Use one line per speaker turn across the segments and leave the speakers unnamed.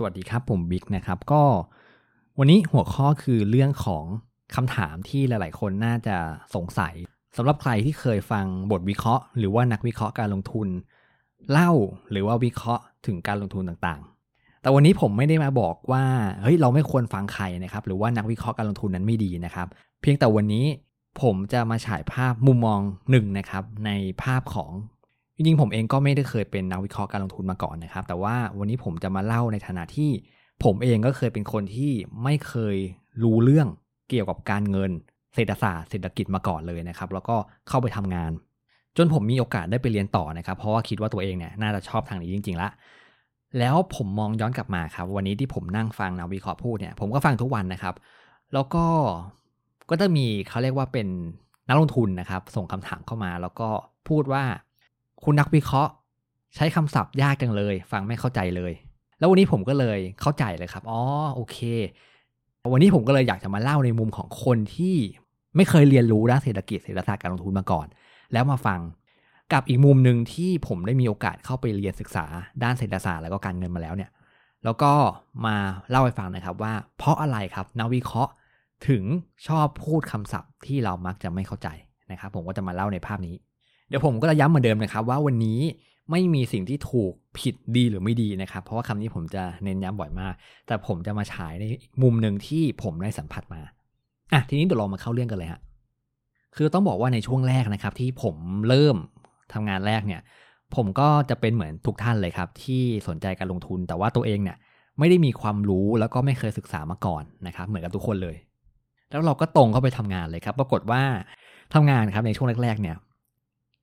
สวัสดีครับผมบิ๊กนะครับก็วันนี้หัวข้อคือเรื่องของคำถามที่หลาย ๆ คนน่าจะสงสัยสำหรับใครที่เคยฟังบทวิเคราะห์ หรือว่านักวิเคราะห์การลงทุน เล่าหรือว่าวิเคราะห์ถึงการลงทุนต่างๆ แต่วันนี้ผมไม่ได้มาบอกว่าเฮ้ยเราไม่ควรฟังใครนะครับหรือว่านักวิเคราะห์การลงทุนนั้นไม่ดีนะครับ เพียงแต่วันนี้ผมจะมาฉายภาพมุมมองหนึ่งนะครับในภาพของ จริงๆผมเองก็ไม่ได้เคยเป็นนักวิเคราะห์การลงทุนมาก่อนนะครับ แต่ว่าวันนี้ผมจะมาเล่าในฐานะที่ผมเองก็เคยเป็นคนที่ไม่เคยรู้เรื่องเกี่ยวกับการเงิน เศรษฐศาสตร์เศรษฐกิจมาก่อนเลยนะครับ แล้วก็เข้าไปทำงาน จนผมมีโอกาสได้ไปเรียนต่อนะครับ เพราะว่าคิดว่าตัวเองเนี่ยน่าจะชอบทางนี้จริงๆละแล้วผมมองย้อนกลับมาครับ วันนี้ที่ผมนั่งฟังนักวิเคราะห์พูดเนี่ยผมก็ฟังทุกวันนะครับ แล้วก็ก็จะมีเขาเรียกว่าเป็นนักลงทุนนะครับ ส่งคำถามเข้ามา แล้วก็พูดว่า คุณนักวิเคราะห์ ใช้คำศัพท์ยากจังเลย ฟังไม่เข้าใจเลย แล้ววันนี้ผมก็เลยเข้าใจเลยครับอ๋อโอเค วันนี้ผมก็เลยอยากจะมาเล่าในมุมของคนที่ไม่เคยเรียนรู้ด้านเศรษฐกิจเศรษฐศาสตร์การลงทุนมาก่อน แล้วมาฟังกับอีกมุมหนึ่งที่ผมได้มีโอกาสเข้าไปเรียนศึกษาด้านเศรษฐศาสตร์แล้วก็การเงินมาแล้วเนี่ย แล้วก็มาเล่าให้ฟังนะครับว่า เพราะอะไรครับนักวิเคราะห์ถึงชอบพูดคำศัพท์ที่เรามักจะไม่เข้าใจนะครับ ผมก็จะมาเล่าในภาพนี้ เดี๋ยวผมก็จะย้ำเหมือนเดิมนะครับ ว่าวันนี้ไม่มีสิ่งที่ถูกผิดดีหรือไม่ดีนะครับ เพราะว่าคำนี้ผมจะเน้นย้ำบ่อยมาก แต่ผมจะมาฉายในมุมหนึ่งที่ผมได้สัมผัสมาอะทีนี้เดี๋ยวเรามาเข้าเรื่องกันเลยฮะคือต้องบอกว่าในช่วงแรกนะครับ ที่ผมเริ่มทำงานแรกเนี่ย ผมก็จะเป็นเหมือนทุกท่านเลยครับ ที่สนใจการลงทุนแต่ว่าตัวเองเนี่ยไม่ได้มีความรู้แล้วก็ไม่เคยศึกษามาก่อนนะครับ เหมือนกับทุกคนเลย แล้วเราก็ตรงเข้าไปทำงานเลยครับ ปรากฏว่าทำงานครับในช่วงแรกๆเนี่ย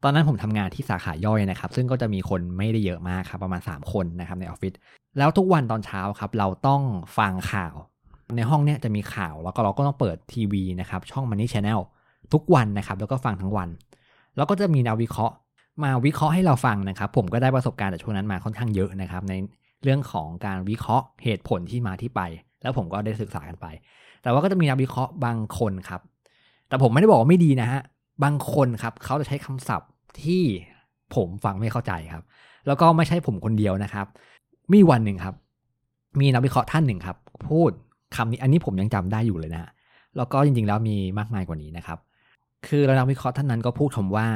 ตอนนั้นผมทำงานที่สาขาย่อยนะครับ ซึ่งก็จะมีคนไม่ได้เยอะมากครับประมาณ 3 คนนะครับในออฟฟิศแล้วทุกวันตอนเช้าครับ เราต้องฟังข่าว ในห้องเนี้ยจะมีข่าวแล้วก็เราก็ต้องเปิดทีวีนะครับ ช่อง Money Channel ทุกวันนะครับ แล้วก็ฟังทั้งวัน แล้วก็จะมีนักวิเคราะห์ มาวิเคราะห์ให้เราฟังนะครับ ผมก็ได้ประสบการณ์จากช่วงนั้นมาค่อนข้างเยอะนะครับ ในเรื่องของการวิเคราะห์เหตุผลที่มาที่ไป แล้วผมก็ได้ศึกษากันไป แต่ว่าก็จะมีนักวิเคราะห์บางคนครับ แต่ผมไม่ได้บอกว่าไม่ดีนะฮะ บางคนครับเขาจะใช้คำศัพท์ที่ผมฟังไม่เข้าใจครับ แล้วก็ไม่ใช่ผมคนเดียวนะครับ มีวันหนึ่งครับ มีนักวิเคราะห์ท่านหนึ่งครับ พูดคำนี้อันนี้ผมยังจำได้อยู่เลยนะแล้วก็จริงๆแล้วมีมากมายกว่านี้นะครับ คือนักวิเคราะห์ท่านนั้นก็พูดคำว่า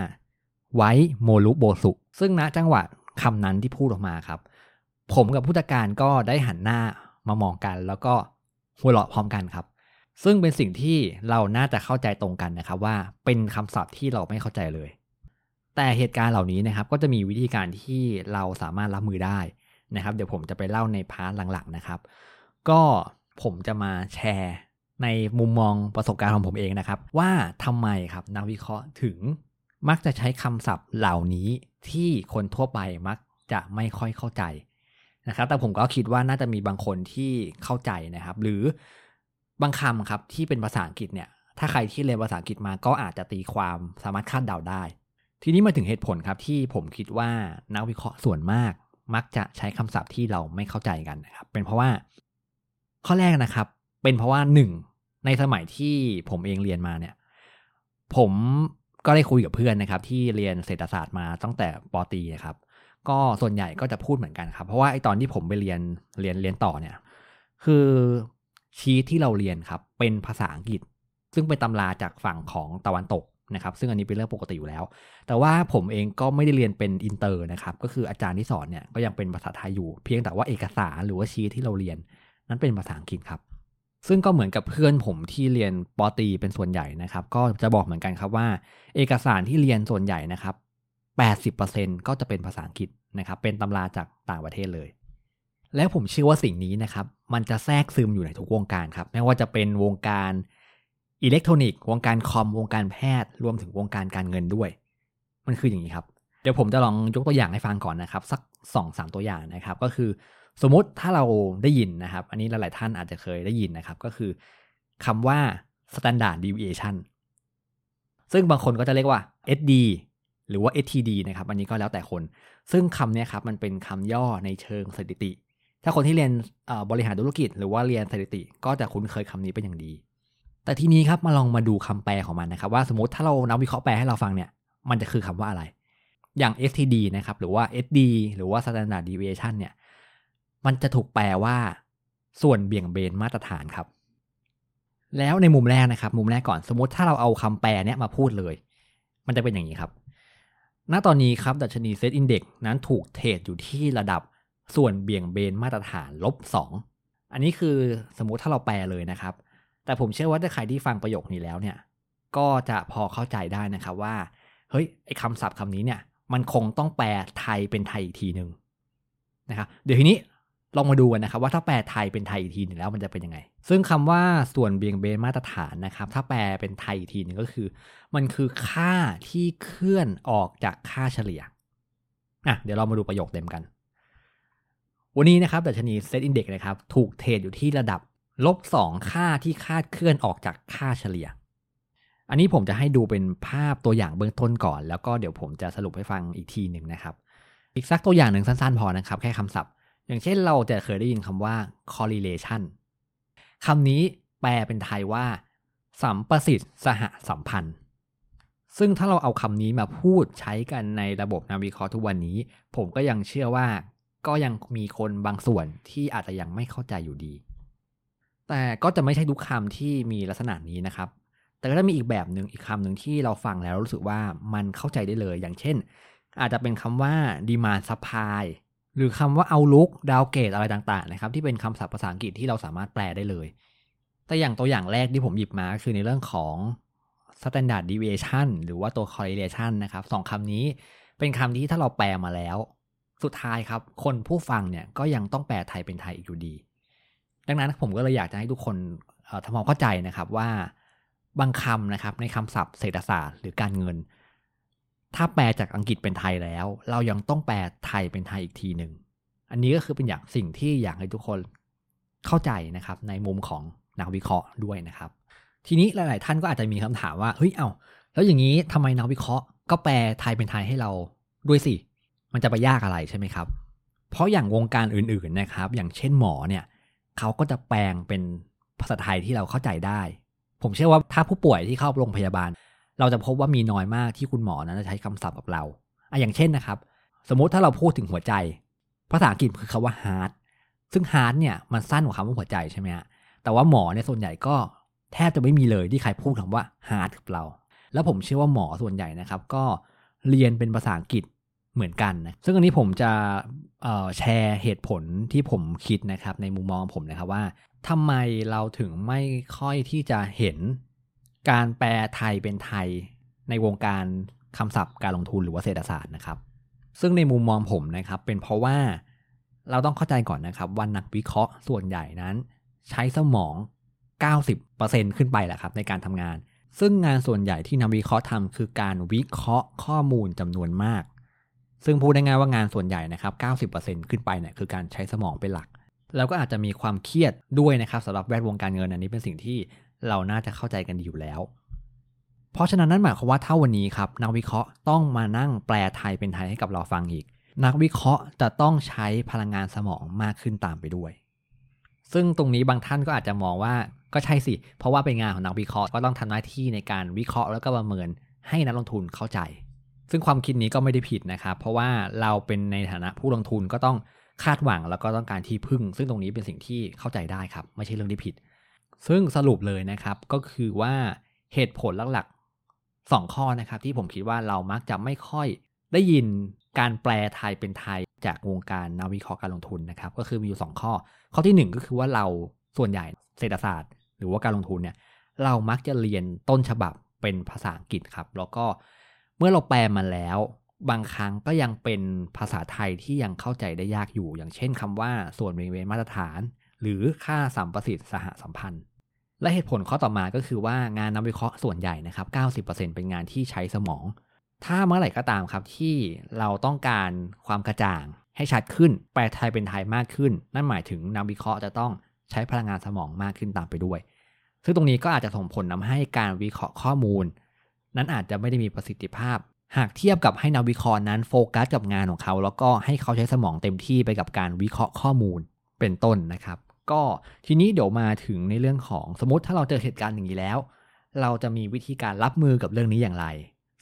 ไว้โมลุโบสุซึ่งณจังหวะคำนั้นที่พูดออกมาครับ ผมกับผู้จัดการก็ได้หันหน้ามามองกัน แล้วก็หัวเราะพร้อมกันครับ ซึ่งเป็นสิ่งที่เราน่าจะเข้าใจตรงกันนะครับว่าเป็นคำศัพท์ที่เราไม่เข้าใจเลย แต่เหตุการณ์เหล่านี้นะครับก็จะมีวิธีการที่เราสามารถรับมือได้นะครับ เดี๋ยวผมจะไปเล่าในพาร์ทหลังๆนะครับ ก็ผมจะมาแชร์ในมุมมองประสบการณ์ของผมเองนะครับ ว่าทำไมครับนักวิเคราะห์ถึงมักจะใช้คำศัพท์เหล่านี้ที่คนทั่วไปมักจะไม่ค่อยเข้าใจนะครับ แต่ผมก็คิดว่าน่าจะมีบางคนที่เข้าใจนะครับ หรือ บางคำครับที่เป็นภาษาอังกฤษเนี่ย ถ้าใครที่เรียนภาษาอังกฤษมาก็อาจจะตีความสามารถคาดเดาได้ ทีนี้มาถึงเหตุผลครับที่ผมคิดว่านักวิเคราะห์ส่วนมาก มักจะใช้คำศัพท์ที่เราไม่เข้าใจกันนะครับ เป็นเพราะว่า ข้อแรกนะครับ เป็นเพราะว่าหนึ่งในสมัยที่ผมเองเรียนมาเนี่ย ผมก็ได้คุยกับเพื่อนนะครับ ที่เรียนเศรษฐศาสตร์มาตั้งแต่ปตีครับ ก็ส่วนใหญ่ก็จะพูดเหมือนกันครับ เพราะว่าไอตอนที่ผมไปเรียนเรียนเรียนต่อเนี่ย คือ ชีทที่เราเรียนครับเป็นภาษาอังกฤษ ซึ่งเป็นตำราจากฝั่งของตะวันตกนะครับ ซึ่งอันนี้เป็นเรื่องปกติอยู่แล้ว แต่ว่าผมเองก็ไม่ได้เรียนเป็นอินเตอร์นะครับ ก็คืออาจารย์ที่สอนเนี่ยก็ยังเป็นภาษาไทยอยู่ เพียงแต่ว่าเอกสารหรือว่าชีทที่เราเรียน นั้นเป็นภาษาอังกฤษครับ ซึ่งก็เหมือนกับเพื่อนผมที่เรียนป.ตรีเป็นส่วนใหญ่นะครับ ก็จะบอกเหมือนกันครับว่า เอกสารที่เรียนส่วนใหญ่นะครับ80%ก็จะเป็นภาษาอังกฤษนะครับ เป็นตำราจากต่างประเทศเลย แล้วผมเชื่อว่าสิ่งนี้นะครับ มันจะแทรกซึมอยู่ในทุกวงการครับ ไม่ว่าจะเป็นวงการอิเล็กทรอนิกส์วงการคอมวงการแพทย์รวมถึงวงการการเงินด้วย มันคืออย่างนี้ครับ เดี๋ยวผมจะลองยกตัวอย่างให้ฟังก่อนนะครับ สักสองสามตัวอย่างนะครับ ก็คือสมมุติถ้าเราได้ยินนะครับ อันนี้หลาย ๆ ท่านอาจจะเคยได้ยินนะครับ ก็คือคำว่า standard deviation ซึ่งบางคนก็จะเรียกว่า SD หรือว่า STD นะครับ อันนี้ก็แล้วแต่คน ซึ่งคำนี้ครับมันเป็นคำย่อในเชิงสถิติ ถ้าคนที่เรียนบริหารธุรกิจ หรือว่าเรียนสถิติ ก็จะคุ้นเคยคำนี้เป็นอย่างดี แต่ทีนี้ครับมาลองมาดูคำแปลของมันนะครับ ว่าสมมติถ้าเรานักวิเคราะห์แปลให้เราฟังเนี่ย มันจะคือคำว่าอะไร อย่าง STD นะครับ หรือว่า SD หรือว่า Standard Deviation เนี่ย มันจะถูกแปลว่า ส่วนเบี่ยงเบนมาตรฐานครับ แล้วในมุมแรกนะครับ มุมแรกก่อนสมมติถ้าเราเอาคำแปลเนี้ยมาพูดเลย มันจะเป็นอย่างนี้ครับ ณ ตอนนี้ครับ ดัชนีเซตอินเด็กนั้นถูกเทรดอยู่ที่ระดับ ส่วนเบี่ยงเบนมาตรฐานลบสองอันนี้คือสมมุติถ้าเราแปลเลยนะครับ แต่ผมเชื่อว่าถ้าใครที่ฟังประโยคนี้แล้วเนี่ย ก็จะพอเข้าใจได้นะครับว่า เฮ้ยไอ้คำศัพท์คำนี้เนี่ย มันคงต้องแปลไทยเป็นไทยอีกทีหนึ่งนะครับเดี๋ยวทีนี้ลองมาดูกันนะครับว่าถ้าแปลไทยเป็นไทยอีกทีนึงแล้วมันจะเป็นยังไง ซึ่งคำว่าส่วนเบี่ยงเบนมาตรฐานนะครับ ถ้าแปลเป็นไทยอีกทีหนึ่งก็คือ มันคือค่าที่เคลื่อนออกจากค่าเฉลี่ยอะเดี๋ยวเรามาดูประโยคเต็มกัน วันนี้นะครับดัชนีเซตอินเด็กนะครับถูกเทรดอยู่ที่ระดับลบสองค่าที่คาดเคลื่อนออกจากค่าเฉลี่ย อันนี้ผมจะให้ดูเป็นภาพตัวอย่างเบื้องต้นก่อน แล้วก็เดี๋ยวผมจะสรุปให้ฟังอีกทีหนึ่งนะครับ อีกสักตัวอย่างหนึ่งสั้นๆ พอนะครับ แค่คำศัพท์ อย่างเช่นเราจะเคยได้ยินคำว่า correlation คำนี้แปลเป็นไทยว่า สัมประสิทธิ์สหสัมพันธ์ ซึ่งถ้าเราเอาคำนี้มาพูดใช้กันในระบบนาวิเคราะห์ทุกวันนี้ ผมก็ยังเชื่อว่า ก็ยังมีคนบางส่วนที่อาจจะยังไม่เข้าใจอยู่ดี แต่ก็จะไม่ใช่ทุกคำที่มีลักษณะนี้นะครับ แต่ก็จะมีอีกแบบหนึ่งอีกคำหนึ่งที่เราฟังแล้วรู้สึกว่ามันเข้าใจได้เลย อย่างเช่น อาจจะเป็นคำว่า demand supply หรือคำว่า outlook downgrade อะไรต่างๆนะครับ ที่เป็นคำศัพท์ภาษาอังกฤษที่เราสามารถแปลได้เลย แต่อย่างตัวอย่างแรกที่ผมหยิบมาคือในเรื่องของ standard deviation หรือว่าตัว correlation นะครับสองคำนี้เป็นคำที่ถ้าเราแปลมาแล้ว สุดท้ายครับคนผู้ฟังเนี่ยก็ยังต้องแปลไทยเป็นไทยอีกอยู่ดี ดังนั้นผมก็เลยอยากจะให้ทุกคนทำความเข้าใจนะครับว่าบางคำนะครับในคำศัพท์เศรษฐศาสตร์หรือการเงิน ถ้าแปลจากอังกฤษเป็นไทยแล้ว เรายังต้องแปลไทยเป็นไทยอีกทีหนึ่งอันนี้ก็คือเป็นอย่างสิ่งที่อยากให้ทุกคนเข้าใจนะครับในมุมของนักวิเคราะห์ด้วยนะครับ ทีนี้หลาย ๆ ท่านก็อาจจะมีคำถามว่าเฮ้ยเอาแล้วอย่างนี้ทำไมนักวิเคราะห์ก็แปลไทยเป็นไทยให้เราด้วยสิ มันจะไปยากอะไรใช่ไหมครับ เพราะอย่างวงการอื่นๆนะครับ อย่างเช่นหมอเนี่ยเขาก็จะแปลงเป็นภาษาไทยที่เราเข้าใจได้ ผมเชื่อว่าถ้าผู้ป่วยที่เข้าโรงพยาบาล เราจะพบว่ามีน้อยมากที่คุณหมอนั้นจะใช้คำศัพท์กับเราอะอย่างเช่นนะครับ สมมุติถ้าเราพูดถึงหัวใจ ภาษาอังกฤษคือคาว่า heart ซึ่ง heart เนี่ยมันสั้นกว่าคำว่าหัวใจใช่ไหมฮะแต่ว่าหมอเนี่ยส่วนใหญ่ก็แทบจะไม่มีเลยที่ใครพูดคำว่า heart กับเรา แล้วผมเชื่อว่าหมอส่วนใหญ่นะครับ ก็เรียนเป็นภาษาอังกฤษ เหมือนกันนะซึ่งอันนี้ผมจะแชร์เหตุผลที่ผมคิดนะครับในมุมมองผมนะครับว่าทำไมเราถึงไม่ค่อยที่จะเห็นการแปลไทยเป็นไทยในวงการคำศัพท์การลงทุนหรือว่าเศรษฐศาสตร์นะครับ ซึ่งในมุมมองผมนะครับเป็นเพราะว่าเราต้องเข้าใจก่อนนะครับว่านักวิเคราะห์ส่วนใหญ่นั้น ใช้สมอง 90%ขึ้นไปแหละครับในการทำงาน ซึ่งงานส่วนใหญ่ที่นักวิเคราะห์ทำคือการวิเคราะห์ข้อมูลจำนวนมาก ซึ่งพูดได้ง่ายว่างานส่วนใหญ่นะครับ 90%ขึ้นไปเนี่ยคือการใช้สมองเป็นหลัก แล้วก็อาจจะมีความเครียดด้วยนะครับสำหรับแวดวงการเงินอันนี้เป็นสิ่งที่เราน่าจะเข้าใจกันดีอยู่แล้ว เพราะฉะนั้นนั่นหมายความว่าถ้าวันนี้ครับนักวิเคราะห์ต้องมานั่งแปลไทยเป็นไทยให้กับเราฟังอีก นักวิเคราะห์จะต้องใช้พลังงานสมองมากขึ้นตามไปด้วย ซึ่งตรงนี้บางท่านก็อาจจะมองว่าก็ใช่สิ เพราะว่าเป็นงานของนักวิเคราะห์ก็ต้องทำหน้าที่ในการวิเคราะห์แล้วก็ประเมินให้นักลงทุนเข้าใจ ซึ่งความคิดนี้ก็ไม่ได้ผิดนะครับ เพราะว่าเราเป็นในฐานะผู้ลงทุนก็ต้องคาดหวังแล้วก็ต้องการที่พึ่ง ซึ่งตรงนี้เป็นสิ่งที่เข้าใจได้ครับ ไม่ใช่เรื่องที่ผิด ซึ่งสรุปเลยนะครับก็คือว่าเหตุผลหลักๆ 2 ข้อนะครับที่ผมคิดว่าเรามักจะไม่ค่อยได้ยินการแปลไทยเป็นไทยจากวงการนักวิเคราะห์การลงทุนนะครับ ก็คือมีอยู่ 2 ข้อ ข้อที่ 1 ก็คือว่าเราส่วนใหญ่เศรษฐศาสตร์ หรือว่าการลงทุนเนี่ยเรามักจะเรียนต้นฉบับเป็นภาษาอังกฤษครับ แล้วก็ เมื่อเราแปลมาแล้ว บางครั้งก็ยังเป็นภาษาไทยที่ยังเข้าใจได้ยากอยู่ อย่างเช่นคำว่าส่วนบริเวณมาตรฐาน หรือค่าสัมประสิทธิ์สหสัมพันธ์ และเหตุผลข้อต่อมาก็คือว่างานนักวิเคราะห์ส่วนใหญ่นะครับ 90%เป็นงานที่ใช้สมอง ถ้าเมื่อไหร่ก็ตามครับที่เราต้องการความกระจ่างให้ชัดขึ้น แปลไทยเป็นไทยมากขึ้น นั่นหมายถึงนักวิเคราะห์จะต้องใช้พลังงานสมองมากขึ้นตามไปด้วย ซึ่งตรงนี้ก็อาจจะส่งผลทาให้การวิเคราะห์ข้อมูล นั้นอาจจะไม่ได้มีประสิทธิภาพ หากเทียบกับให้นักวิเคราะห์นั้นโฟกัสกับงานของเขา แล้วก็ให้เขาใช้สมองเต็มที่ไปกับการวิเคราะห์ข้อมูลเป็นต้นนะครับ ก็ทีนี้เดี๋ยวมาถึงในเรื่องของสมมติถ้าเราเจอเหตุการณ์อย่างนี้แล้ว เราจะมีวิธีการรับมือกับเรื่องนี้อย่างไร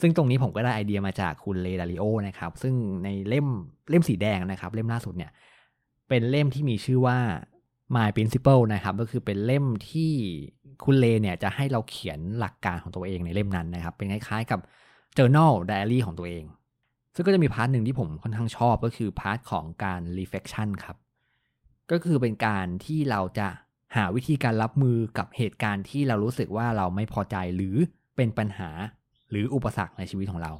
ซึ่งตรงนี้ผมก็ได้ไอเดียมาจากคุณเลดาริโอนะครับซึ่งในเล่มเล่มสีแดงนะครับ เล่มล่าสุดเนี่ยเป็นเล่มที่มีชื่อว่า My Principle นะครับก็คือเป็นเล่มที่คุณเลเนี่ยจะให้เราเขียนหลักการของตัวเองในเล่มนั้นนะครับ เป็นคล้ายๆกับ journal diary ของตัวเอง ซึ่งก็จะมี part หนึ่งที่ผมค่อนข้างชอบก็คือ part ของการ reflection ครับ ก็คือเป็นการที่เราจะหาวิธีการรับมือกับเหตุการณ์ที่เรารู้สึกว่าเราไม่พอใจหรือเป็นปัญหาหรืออุปสรรคในชีวิตของเรา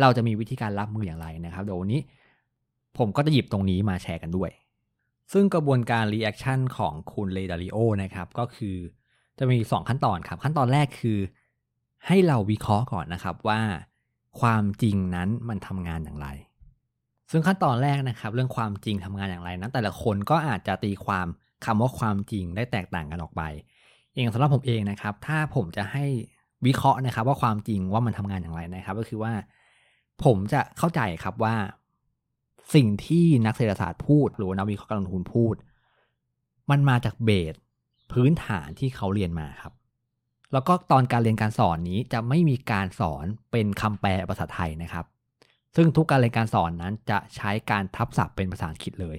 เราจะมีวิธีการรับมืออย่างไรนะครับเดี๋ยววันนี้ ผมก็จะหยิบตรงนี้มาแชร์กันด้วย ซึ่งกระบวนการ reaction ของคุณเลดาริโอนะครับ ก็คือจะมี 2 ขั้นตอนครับ ขั้นตอนแรกคือ ให้เราวิเคราะห์ก่อนนะครับว่า ความจริงนั้นมันทำงานอย่างไร ซึ่งขั้นตอนแรกนะครับ เรื่องความจริงทำงานอย่างไรนั้นแต่ละคนก็อาจจะตีความคำว่าความจริงได้แตกต่างกันออกไป อย่างสำหรับผมเองนะครับ ถ้าผมจะให้วิเคราะห์นะครับ ว่าความจริงว่ามันทำงานอย่างไรนะครับ ก็คือว่า ผมจะเข้าใจครับว่า สิ่งที่นักเศรษฐศาสตร์พูด หรือนักวิเคราะห์การลงทุนพูด มันมาจากเบสพื้นฐานที่เขาเรียนมาครับ แล้วก็ตอนการเรียนการสอนนี้จะไม่มีการสอนเป็นคำแปลภาษาไทยนะครับ ซึ่งทุกการเรียนการสอนนั้นจะใช้การทับศัพท์เป็นภาษาอังกฤษเลย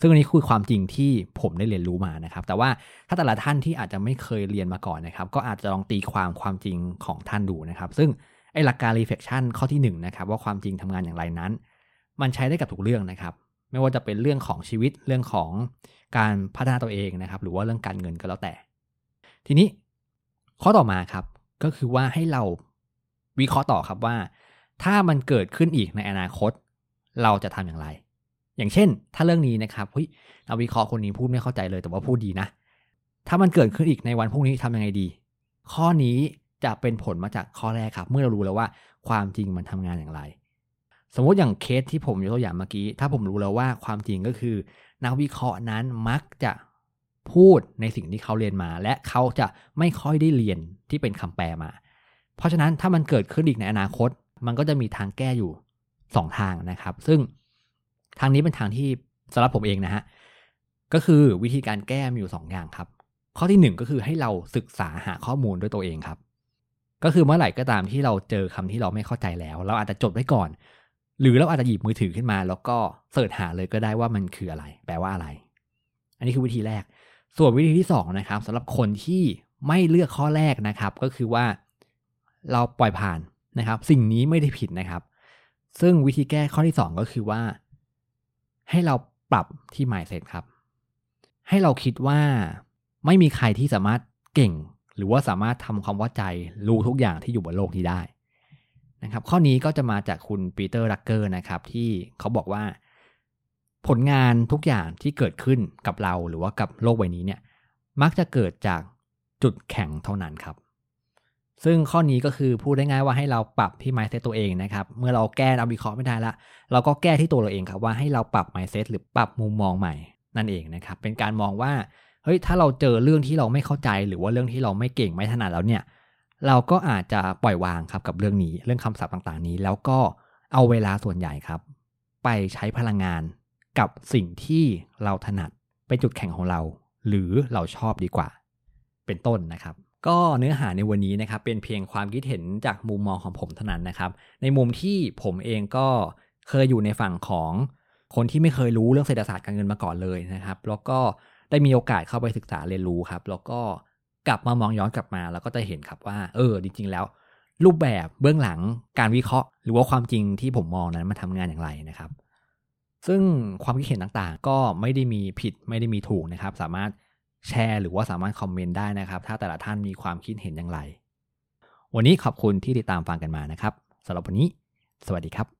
ซึ่งอันนี้คือความจริงที่ผมได้เรียนรู้มานะครับ แต่ว่าถ้าแต่ละท่านที่อาจจะไม่เคยเรียนมาก่อนนะครับ ก็อาจจะลองตีความความจริงของท่านดูนะครับ ซึ่งไอ้หลักการ reflection ข้อที่1นนะครับว่าความจริงทำงานอย่างไรนั้น มันใช้ได้กับทุกเรื่องนะครับ ไม่ว่าจะเป็นเรื่องของชีวิตเรื่องของการพัฒนาตัวเองนะครับ หรือว่าเรื่องการเงินก็แล้วแต่ ทีนี้ข้อต่อมาครับก็คือว่าให้เราวิเคราะห์ต่อครับว่า ถ้ามันเกิดขึ้นอีกในอนาคต เราจะทำอย่างไร อย่างเช่น ถ้าเรื่องนี้นะครับเฮ้ยนักวิเคราะห์คนนี้พูดไม่เข้าใจเลยแต่ว่าพูดดีนะ ถ้ามันเกิดขึ้นอีกในวันพรุ่งนี้ทำยังไงดี ข้อนี้จะเป็นผลมาจากข้อแรกครับ เมื่อเรารู้แล้วว่าความจริงมันทำงานอย่างไร สมมติอย่างเคสที่ผมยกตัวอย่างเมื่อกี้ ถ้าผมรู้แล้วว่าความจริงก็คือ นักวิเคราะห์นั้นมักจะพูดในสิ่งที่เขาเรียนมา และเขาจะไม่ค่อยได้เรียนที่เป็นคำแปลมา เพราะฉะนั้นถ้ามันเกิดขึ้นอีกในอนาคต มันก็จะมีทางแก้อยู่ 2 ทางนะครับ ซึ่งทางนี้เป็นทางที่สำหรับผมเองนะฮะก็คือวิธีการแก้มีอยู่ 2 อย่างครับ ข้อที่ 1 ก็คือให้เราศึกษาหาข้อมูลด้วยตัวเองครับ ก็คือเมื่อไหร่ก็ตามที่เราเจอคำที่เราไม่เข้าใจแล้ว เราอาจจะจดไว้ก่อน หรือเราอาจจะหยิบมือถือขึ้นมา แล้วก็เสิร์ชหาเลยก็ได้ว่ามันคืออะไร แปลว่าอะไร อันนี้คือวิธีแรก ส่วนวิธีที่2นะครับสำหรับคนที่ไม่เลือกข้อแรกนะครับ ก็คือว่าเราปล่อยผ่านนะครับ สิ่งนี้ไม่ได้ผิดนะครับ ซึ่งวิธีแก้ข้อที่ 2 ก็คือว่า ให้เราปรับที่ mindset ครับ ให้เราคิดว่าไม่มีใครที่สามารถเก่ง หรือว่าสามารถทำความว่าใจรู้ทุกอย่างที่อยู่บนโลกนี้ได้ นะครับ ข้อนี้ก็จะมาจากคุณปีเตอร์รักเกอร์นะครับ ที่เขาบอกว่า ผลงานทุกอย่างที่เกิดขึ้นกับเราหรือว่ากับโลกใบนี้เนี่ยมักจะเกิดจากจุดแข็งเท่านั้นครับ ซึ่งข้อนี้ก็คือพูดได้ง่ายว่าให้เราปรับที่ mindset ตัวเองนะครับ เมื่อเราแก้เอาวิเคราะห์ไม่ได้ละ เราก็แก้ที่ตัวเราเองครับว่าให้เราปรับ mindset หรือปรับมุมมองใหม่นั่นเองนะครับ เป็นการมองว่าเฮ้ยถ้าเราเจอเรื่องที่เราไม่เข้าใจ หรือว่าเรื่องที่เราไม่เก่งไม่ถนัดแล้วเนี่ย เราก็อาจจะปล่อยวางครับกับเรื่องนี้เรื่องคำศัพท์ต่างๆนี้ แล้วก็เอาเวลาส่วนใหญ่ครับ ไปใช้พลังงานกับสิ่งที่เราถนัดเป็นจุดแข็งของเรา หรือเราชอบดีกว่า เป็นต้นนะครับ ก็เนื้อหาในวันนี้นะครับ เป็นเพียงความคิดเห็นจากมุมมองของผมเท่านั้นนะครับ ในมุมที่ผมเองก็เคยอยู่ในฝั่งของคนที่ไม่เคยรู้เรื่องเศรษฐศาสตร์การเงินมาก่อนเลยนะครับ แล้วก็ได้มีโอกาสเข้าไปศึกษาเรียนรู้ครับ แล้วก็ กลับมามองย้อนกลับมาแล้วก็จะเห็นครับว่า เออ จริง ๆ แล้ว รูปแบบเบื้องหลังการวิเคราะห์ หรือว่าความจริงที่ผมมองนั้นมันทางานอย่างไรนะครับ ซึ่งความคิดเห็นต่างๆ ก็ไม่ได้มีผิดไม่ได้มีถูกนะครับ สามารถแชร์หรือว่าสามารถคอมเมนต์ได้นะครับ ถ้าแต่ละท่านมีความคิดเห็นอย่างไร วันนี้ขอบคุณที่ติดตามฟังกันมานะครับสำหรับวันนี้ สวัสดีครับ